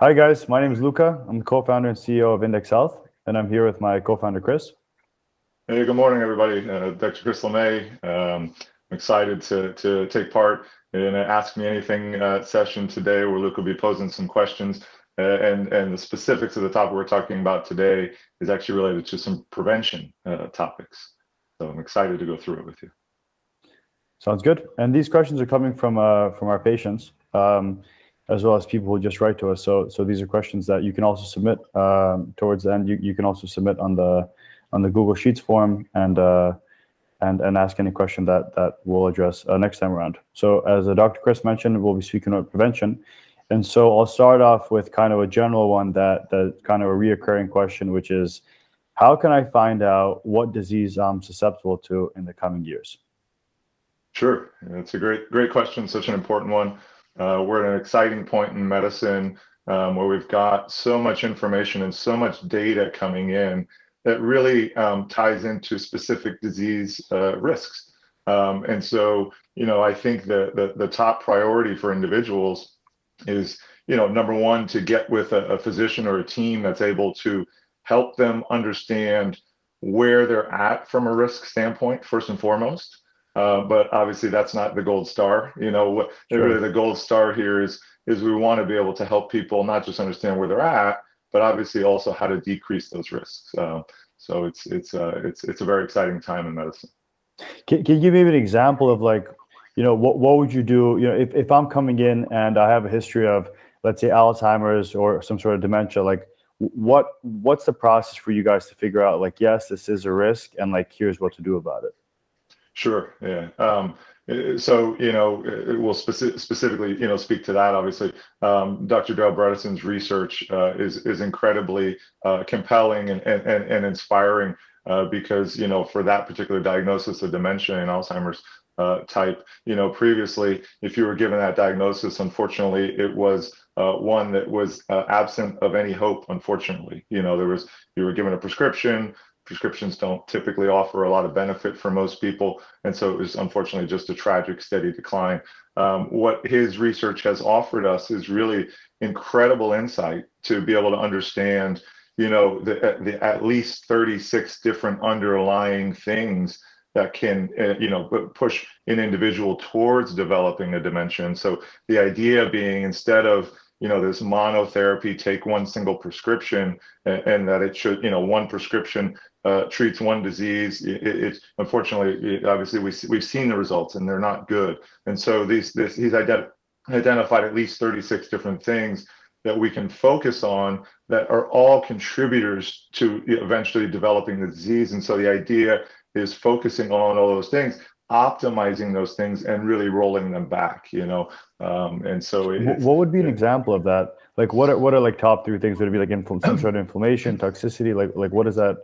Hi, guys. My name is Luca. I'm the co-founder and CEO of Index Health, and I'm here with my co-founder, Chris. Hey, good morning, everybody. Uh, Dr. Chris LeMay. Um, I'm excited to, to take part in an Ask Me Anything uh, session today where Luca will be posing some questions. Uh, and, and the specifics of the topic we're talking about today is actually related to some prevention uh, topics. So I'm excited to go through it with you. Sounds good. And these questions are coming from uh, from our patients. Um, as well as people who just write to us. So, so these are questions that you can also submit um, towards the end. You, you can also submit on the on the Google Sheets form and uh, and and ask any question that that we'll address uh, next time around. So, as uh, Dr. Chris mentioned, we'll be speaking about prevention, and so I'll start off with kind of a general one that that kind of a reoccurring question, which is, how can I find out what disease I'm susceptible to in the coming years? Sure, it's a great great question, such an important one. Uh, we're at an exciting point in medicine um, where we've got so much information and so much data coming in that really um, ties into specific disease uh, risks. Um, and so, you know, I think the, the, the top priority for individuals is, you know, number one, to get with a, a physician or a team that's able to help them understand where they're at from a risk standpoint, first and foremost. Uh, but obviously, that's not the gold star. You know, what sure. really the gold star here is is we want to be able to help people not just understand where they're at, but obviously also how to decrease those risks. Uh, so it's it's uh, it's it's a very exciting time in medicine. Can, can you give me an example of like, you know, what what would you do? You know, if if I'm coming in and I have a history of let's say Alzheimer's or some sort of dementia, like what what's the process for you guys to figure out like yes this is a risk and like here's what to do about it Sure. Yeah. Um, uh, so, you know, it will speci- specifically, you know, speak to that. Obviously, um, Dr. Dale Bredesen's research uh, is is incredibly uh, compelling and, and and inspiring uh, because, you know, for that particular diagnosis of dementia and Alzheimer's uh, type, you know, previously, if you were given that diagnosis, unfortunately, it was uh, one that was absent of any hope. Unfortunately, you know, there was you were given a prescription prescriptions don't typically offer a lot of benefit for most people. And so it was unfortunately just a tragic, steady decline. Um, what his research has offered us is really incredible insight to be able to understand, you know, the, the at least 36 different underlying things that can, uh, you know, push an individual towards developing a dementia. And so the idea being instead of you know this monotherapy take one single prescription and, and, that it should you know one prescription uh, treats one disease. It, it unfortunately, it, obviously, we we've seen the results and they're not good. And so these this he's ident- identified at least 36 different things that we can focus on that are all contributors to eventually developing the disease. And so the idea is focusing on all those things optimizing those things and really rolling them back you know um, and so what would be an example of that like what are what are like top three things that would it be like infl- some sort of inflammation toxicity like like what is that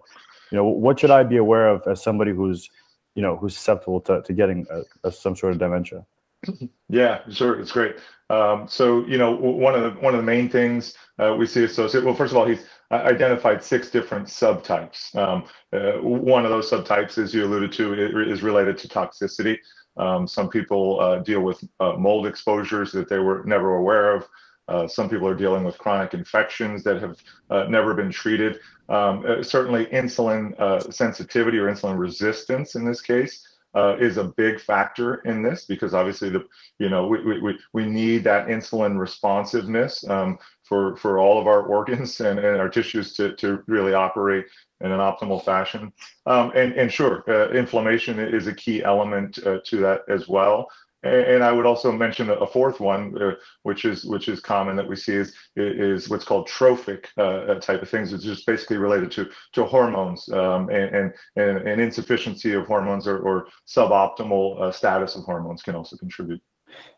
you know what should i be aware of as somebody who's you know who's susceptible to, to getting a, a, some sort of dementia? Yeah sure it's great. Um, so you know one of the one of the main things uh, we see associated well first of all he's identified six different subtypes. Um, uh, one of those subtypes as you alluded to is related to toxicity. Um, some people uh, deal with uh, mold exposures that they were never aware of uh, some people are dealing with chronic infections that have uh, never been treated. Um, uh, certainly, insulin uh, sensitivity or insulin resistance in this case uh, is a big factor in this because obviously the you know we we, we need that insulin responsiveness um, for for all of our organs and, and our tissues to to really operate in an optimal fashion. Um, and and sure, uh, inflammation is a key element to that as well. And I would also mention a fourth one, uh, which is which is common that we see is is what's called trophic uh, uh type of things. It's just basically related to to hormones um, and, and, and insufficiency of hormones or, or suboptimal uh, status of hormones can also contribute.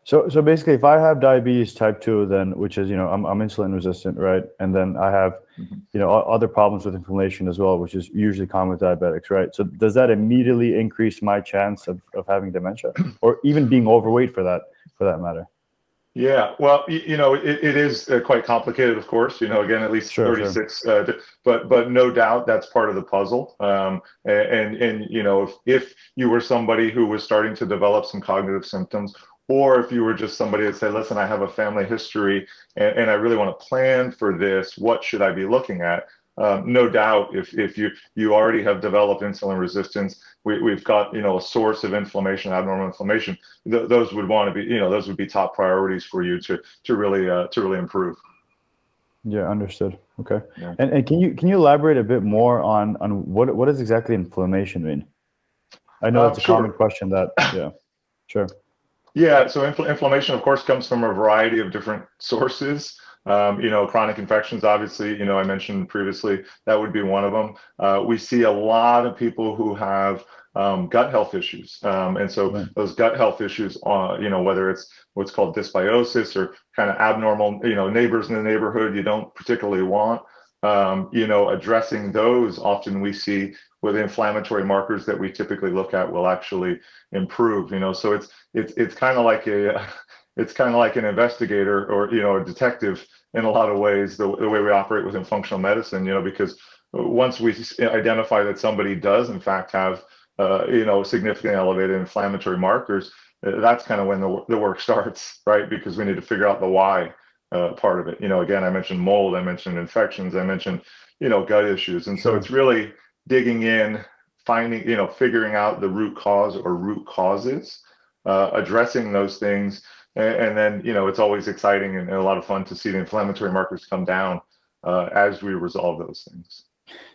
So, so basically, if I have diabetes type two, then which is you know I'm, I'm insulin resistant, right? And then I have, mm-hmm. you know, other problems with inflammation as well, which is usually common with diabetics, right? So, does that immediately increase my chance of, of having dementia, or even being overweight for that for that matter? Yeah, well, you, know, it, it is uh, quite complicated, of course. You know, again, at least sure, 36, sure. Uh, but but no doubt that's part of the puzzle. Um, and and you know, if if you were somebody who was starting to develop some cognitive symptoms or if you were just somebody that said, listen, I have a family history and, and I really want to plan for this, what should I be looking at? Um, no doubt, if, if you you already have developed insulin resistance, we, we've got you know a source of inflammation, abnormal inflammation. Th- those would want to be you know those would be top priorities for you to to really uh, to really improve. Yeah, understood. Okay. Yeah. And, and can you can you elaborate a bit more on on what what does exactly inflammation mean? I know uh, it's a sure. common question that yeah, sure. Yeah, so infl- inflammation, of course, comes from a variety of different sources. Um, you know, chronic infections, obviously, you know, I mentioned previously, that would be one of them. Uh, we see a lot of people who have um, gut health issues. Um, and so right. those gut health issues, uh, you know, whether it's what's called dysbiosis or kind of abnormal, you know, neighbors in the neighborhood you don't particularly want, um, you know, addressing those often we see with inflammatory markers that we typically look at will actually improve, you know, so it's, it's, it's kind of like a, it's kind of like an investigator or, you know, a detective in a lot of ways, the, the way we operate within functional medicine, you know, because once we identify that somebody does in fact have, uh, you know, significantly elevated inflammatory markers, uh, that's kind of when the, the work starts, right? Because we need to figure out the why uh, part of it. You know, again, I mentioned mold, I mentioned infections, I mentioned, you know, gut issues. And so it's really digging in, finding, you know, figuring out the root cause or root causes, uh, addressing those things. And, and, then, you know, it's always exciting and, and, a lot of fun to see the inflammatory markers come down uh, as we resolve those things.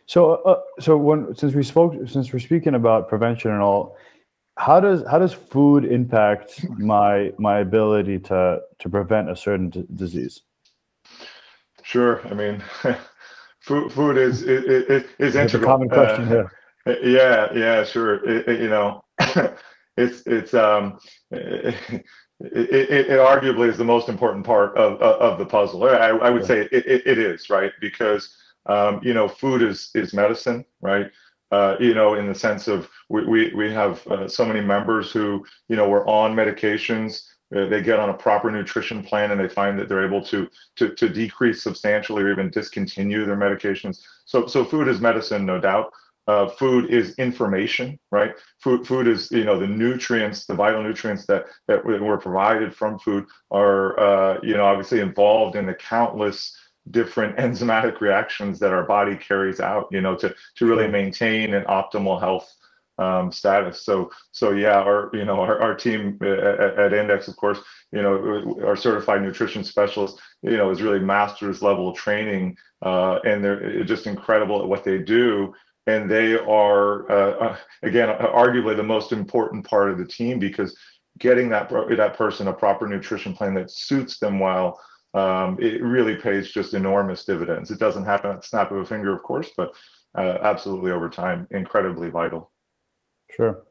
So, uh, so when since we spoke, since we're speaking about prevention and all, how does how does food impact my my ability to to prevent a certain d- disease? Sure. I mean, food food is is, is integral. a common question uh, here. Yeah, yeah, sure. It, it, you know, it's it's um. It, it, it, arguably is the most important part of, of, the puzzle. I, I would say it, it is right because um, you know food is is medicine, right? Uh, you know, in the sense of we we, we have uh, so many members who you know were on medications. Uh, they get on a proper nutrition plan and they find that they're able to to to decrease substantially or even discontinue their medications. So so food is medicine, no doubt. Uh, food is information, right? Food, food is you know the nutrients, the vital nutrients that that were provided from food are uh, you know obviously involved in the countless different enzymatic reactions that our body carries out, you know, to to really maintain an optimal health um, status. So so yeah, our you know our, our team at, at Index, of course, you know, our certified nutrition specialist, you know, is really master's level training, uh, and they're just incredible at what they do. And they are uh, uh again, arguably the most important part of the team because getting that that person a proper nutrition plan that suits them well um, it really pays just enormous dividends. It doesn't happen at the snap of a finger, of course, but uh, absolutely over time, incredibly vital. Sure.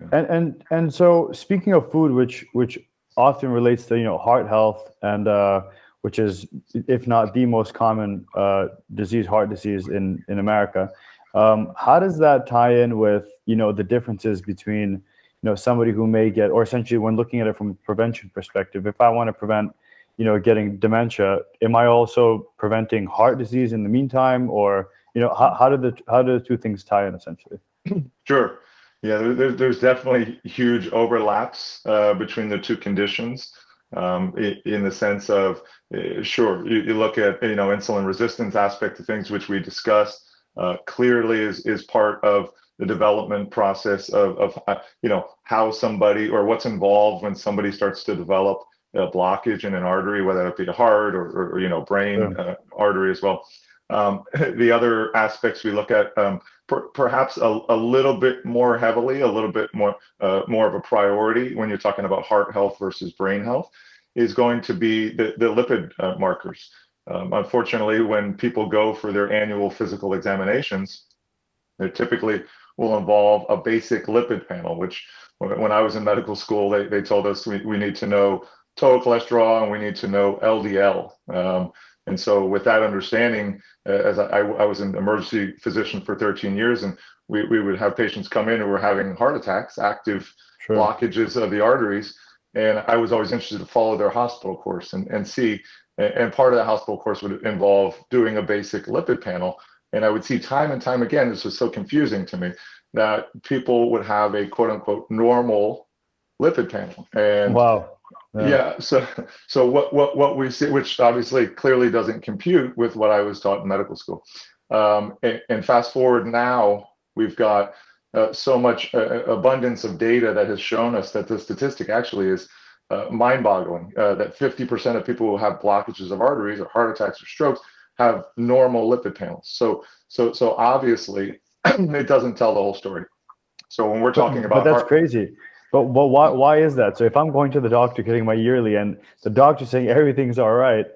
Yeah. And and and so speaking of food, which which often relates to you know heart health and uh, which is if not the most common uh, disease, heart disease in in America. Um, how does that tie in with you know the differences between you know somebody who may get or essentially when looking at it from a prevention perspective, if I want to prevent you know getting dementia am i also preventing heart disease in the meantime? Or you know how, how do the how do the two things tie in essentially? Sure. Yeah there, there's definitely huge overlaps uh, between the two conditions um, in the sense of uh, sure you, you, look at you know insulin resistance aspect of things which we discussed uh, clearly is is part of the development process of, of uh, you know how somebody or what's involved when somebody starts to develop a blockage in an artery, whether it be the heart or, or you know brain yeah. uh, artery as well. Um, the other aspects we look at, um, per, perhaps a, a, little bit more heavily, a little bit more uh, more of a priority when you're talking about heart health versus brain health, is going to be the, the lipid uh, markers. Um, unfortunately, when people go for their annual physical examinations, they typically will involve a basic lipid panel, which when I was in medical school, they, they told us we, we need to know total cholesterol and we need to know LDL. Um, and so, with that understanding, uh, as I, I, was an emergency physician for 13 years, and we, we would have patients come in who were having heart attacks, active sure. blockages of the arteries. And I was always interested to follow their hospital course and, and see. And part of the hospital course would involve doing a basic lipid panel. And I would see time and time again, this was so confusing to me, that people would have a quote unquote normal lipid panel. And wow. Yeah. yeah. So so what what what we see, which obviously clearly doesn't compute with what I was taught in medical school. Um, and, and, fast forward now, we've got uh, so much uh, abundance of data that has shown us that the statistic actually is uh, mind-boggling. Uh, that 50% of people who have blockages of arteries or heart attacks or strokes have normal lipid panels. So so so obviously it doesn't tell the whole story. So when we're talking about but that's heart, crazy. But, but why, why is that? So if I'm going to the doctor getting my yearly and the doctor's saying everything's all right,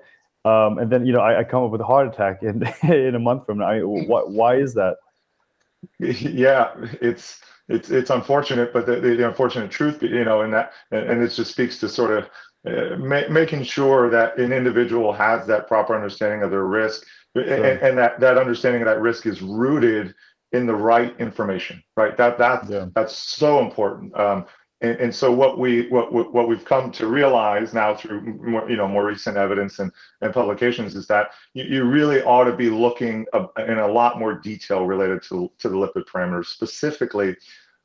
um, and then you know I, I, come up with a heart attack in in a month from now, I mean, why, why is that? Yeah, it's it's it's unfortunate, but the, the, unfortunate truth, you know, and that and, and it just speaks to sort of uh, ma- making sure that an individual has that proper understanding of their risk, sure. and, and, that that understanding of that risk is rooted in the right information, right? That that yeah. that's so important. Um, and, and, so what we what what we've come to realize now through more you know more recent evidence and, and publications is that you, you really ought to be looking in a lot more detail related to to the lipid parameters specifically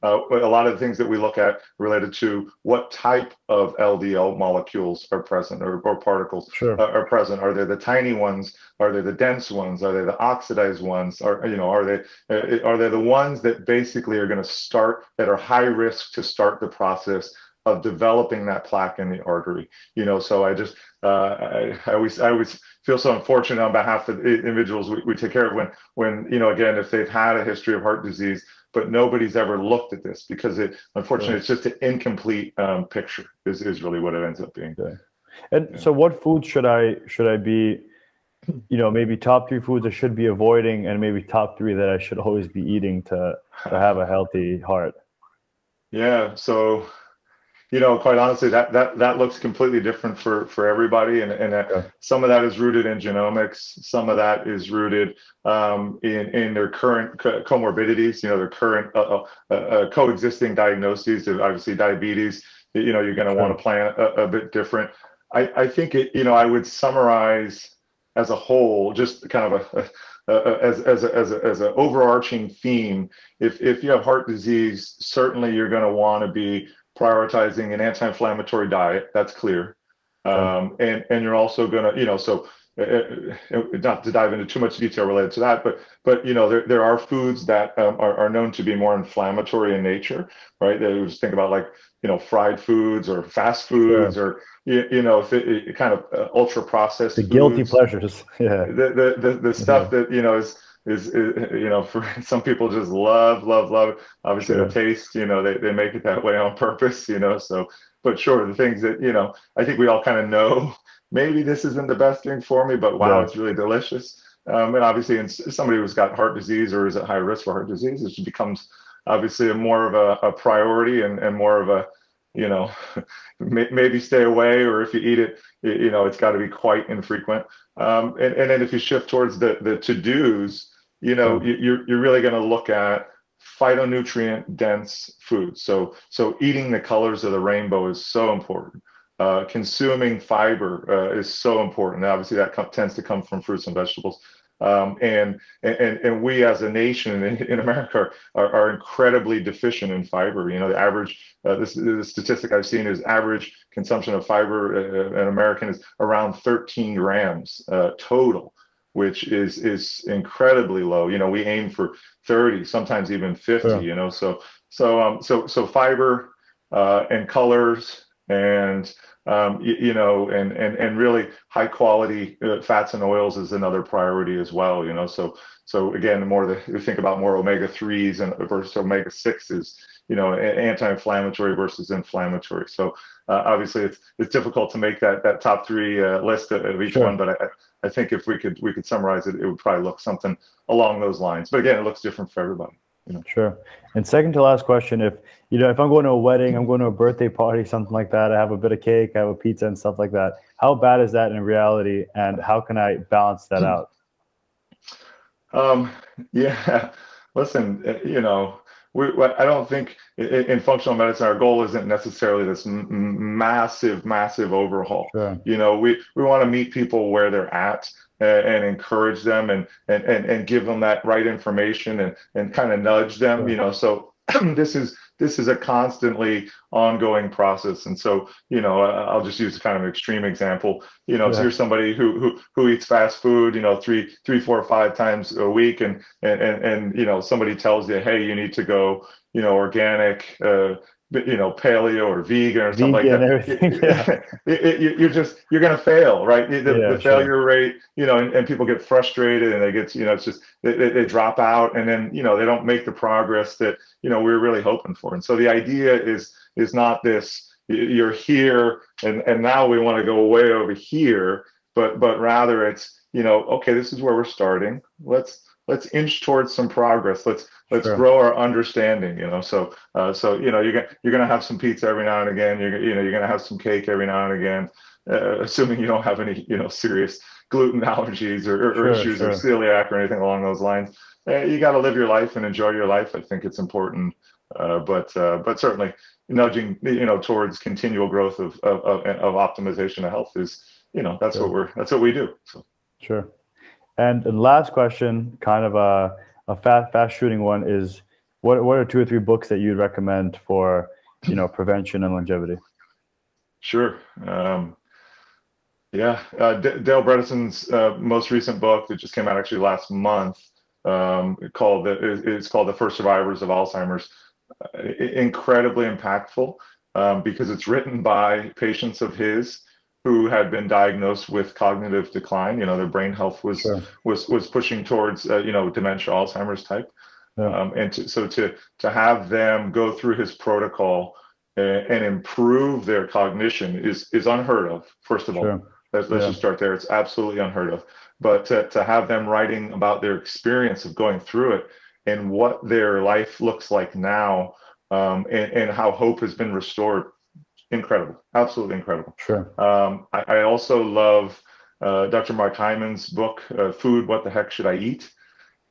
uh, a lot of the things that we look at related to what type of LDL molecules are present or, or particles sure. uh, are present. Are they the tiny ones? Are they the dense ones? Are they the oxidized ones? Are you know are they uh, are they the ones that basically are going to start that are high risk to start the process of developing that plaque in the artery? You know, so I just uh, I, I always I always feel so unfortunate on behalf of the individuals we, we take care of when when you know again if they've had a history of heart disease but nobody's ever looked at this because it unfortunately it's just an incomplete um, picture is, is really what it ends up being okay. and yeah. so what foods should i should i be you know maybe top three foods i should be avoiding and maybe top three that i should always be eating to to have a healthy heart yeah so you know, quite honestly, that that that looks completely different for for everybody, and and uh, some of that is rooted in genomics, some of that is rooted um, in in their current co- comorbidities, you know, their current uh, uh, uh coexisting diagnoses. Obviously, diabetes, you know, you're going to want to plan a, a, bit different. I I think it, you know, I would summarize as a whole, just kind of a, uh, as as a, as a, as an overarching theme. If if you have heart disease, certainly you're going to want to be prioritizing an anti-inflammatory diet. That's clear. Um, and and you're also going to, you know, so uh, uh, uh, not to dive into too much detail related to that, but but you know there, there are foods that um, are, are known to be more inflammatory in nature, right? They just think about like you know fried foods or fast foods yeah. or you, you know it, it kind of uh, ultra processed. The foods. guilty pleasures, yeah. The the the, the stuff yeah. that you know is is, is, you know for some people just love love love obviously sure. the taste you know they, they make it that way on purpose you know so but sure the things that you know i think we all kind of know maybe this isn't the best thing for me but wow it's really delicious. Um, and obviously in somebody who's got heart disease or is at high risk for heart disease it becomes obviously a more of a, a priority and, and more of a you know maybe stay away or if you eat it you know it's got to be quite infrequent. Um, and, and then if you shift towards the the to-dos you know, you're, you're really going to look at phytonutrient dense foods. So, so eating the colors of the rainbow is so important. Uh, consuming fiber uh, is so important. Obviously, that com- tends to come from fruits and vegetables. Um, and, and and we as a nation in, in America are, are, incredibly deficient in fiber. You know, the average uh, this the statistic I've seen is average consumption of fiber uh, in American is around 13 grams uh, total which is is incredibly low. You know, we aim for 30, sometimes even 50. Yeah. You know, so so um so so fiber uh, and colors and um, you, you, know and and and really high quality uh, fats and oils is another priority as well. You know, so so again, the more that we think about more omega threes and versus omega sixes, you know, anti-inflammatory versus inflammatory. So uh, obviously, it's it's difficult to make that that top three uh, list of each sure. one, but I, I think if we could we could summarize it, it would probably look something along those lines. But again, it looks different for everybody. You know? Sure. And second to last question, if you know, if I'm going to a wedding, I'm going to a birthday party, something like that, I have a bit of cake, I have a pizza and stuff like that. How bad is that in reality, and how can I balance that out? Um, yeah. Listen, eh, you know, we, I don't think in, functional medicine our goal isn't necessarily this m- massive, massive overhaul. Sure. You know, we we want to meet people where they're at and, and, encourage them and, and and and give them that right information and and kind of nudge them. You know, so this is this is a constantly ongoing process. And so, you know, I'll just use a kind of an extreme example. You know, yeah. so you're somebody who, who who eats fast food, you know, three, three, four, five times a week, and and and, and you know, somebody tells you, hey, you need to go, you know, organic. Uh, you know paleo or vegan or something vegan like that yeah. it, it, you're just you're going to fail right the, yeah, the failure sure. rate you know and, and, people get frustrated and they get you know it's just they, they, drop out and then you know they don't make the progress that you know we are really hoping for and so the idea is is not this you're here and and now we want to go way over here but but rather it's you know okay this is where we're starting let's let's inch towards some progress. Let's let's sure. grow our understanding you know? So uh, so you know you're gonna you're gonna have some pizza every now and again. You're you know you're gonna have some cake every now and again uh, assuming you don't have any you know serious gluten allergies or, or, sure, issues sure. or celiac or anything along those lines. Uh, you got to live your life and enjoy your life. I think it's important uh, but uh, but certainly nudging you know towards continual growth of of, of, of optimization of health is you know that's what we're that's what we do so. Sure and the last question kind of a a fast fast shooting one is what what are two or three books that you'd recommend for you know prevention and longevity? Sure. Um, yeah, uh, D- Dale Bredesen's uh, most recent book that just came out actually last month um, called the, it's called The First Survivors of Alzheimer's. Incredibly impactful um, because it's written by patients of his who had been diagnosed with cognitive decline. You know, their brain health was sure. was was pushing towards uh, you know dementia, Alzheimer's type. Yeah. Um, and to, so to to have them go through his protocol and, and, improve their cognition is is unheard of. First of sure. all, let's, let's yeah. just start there. It's absolutely unheard of. But to, to have them writing about their experience of going through it and what their life looks like now, um, and, and how hope has been restored incredible, absolutely incredible. Sure. Um, I, I, also love uh, Dr. Mark Hyman's book, uh, "Food: What the Heck Should I Eat?"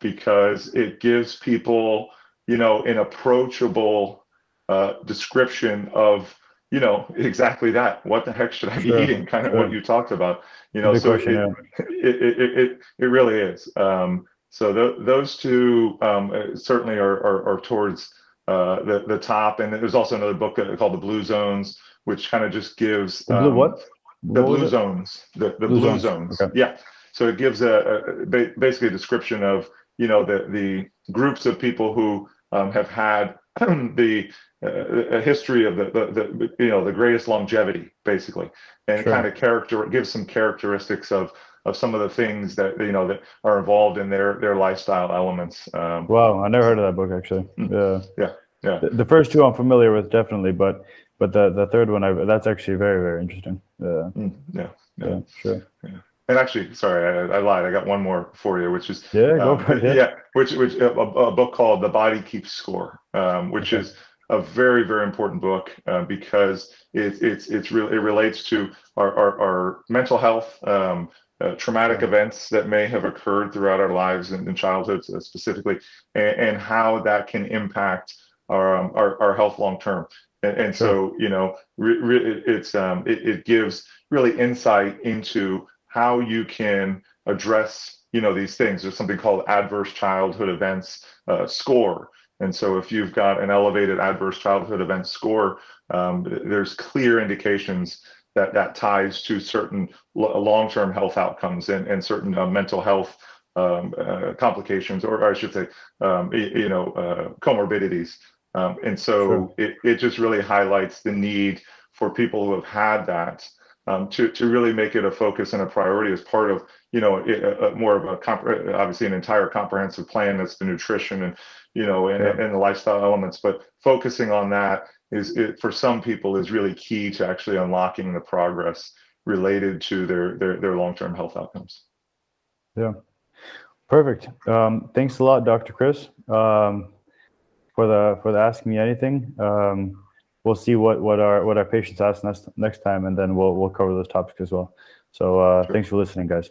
because it gives people, you know, an approachable uh, description of, you know, exactly that. What the heck should I sure. be eating? Kind of sure. what you talked about. You know, so question, it, yeah. it, it, it, it really is. Um, so th- those two um, uh, certainly are, are, are towards uh, the the top. And there's also another book called The Blue Zones, which kind of just gives the blue um, what the blue zones the, the blue, blue zones, zones. Okay. yeah so it gives a, a, basically a description of you know the the groups of people who um, have had the uh, a history of the, the, the you know the greatest longevity basically and sure. kind of character gives some characteristics of of some of the things that you know that are involved in their their lifestyle elements um, wow i never heard of that book actually hmm. yeah yeah yeah the, the first two i'm familiar with definitely but but the the third one, I, that's actually very very interesting. Uh, mm, yeah, yeah, yeah, sure. Yeah. And actually, sorry, I, I, lied. I got one more for you, which is yeah, go um, for it. Yeah, yeah which which a, a, book called The Body Keeps Score, um, which okay. is a very very important book uh, because it, it's it's really it relates to our our, our mental health. Um, uh, traumatic events that may have occurred throughout our lives and in, in childhood uh, specifically, and, and, how that can impact our, um, our, our health long term. And, and sure. so, you know, re, re, it's um, it, it gives really insight into how you can address, you know, these things. There's something called adverse childhood events uh, score. And so, if you've got an elevated adverse childhood event score, um, there's clear indications that that ties to certain long-term health outcomes and, and certain uh, mental health um, uh, complications, or, or, I should say, um, you, you know, uh, comorbidities. Um, and so sure. it, it just really highlights the need for people who have had that um, to, to really make it a focus and a priority as part of, you know, a, a more of a, comp- obviously an entire comprehensive plan that's the nutrition and, you know, and, yeah. and the lifestyle elements, but focusing on that is it, for some people is really key to actually unlocking the progress related to their, their, their long-term health outcomes. Yeah. Perfect. Um, thanks a lot, Dr. Chris. Um, for the for the asking me anything. Um, we'll see what what our what our patients ask next next time, and then we'll we'll cover those topics as well. So uh, sure. thanks for listening, guys.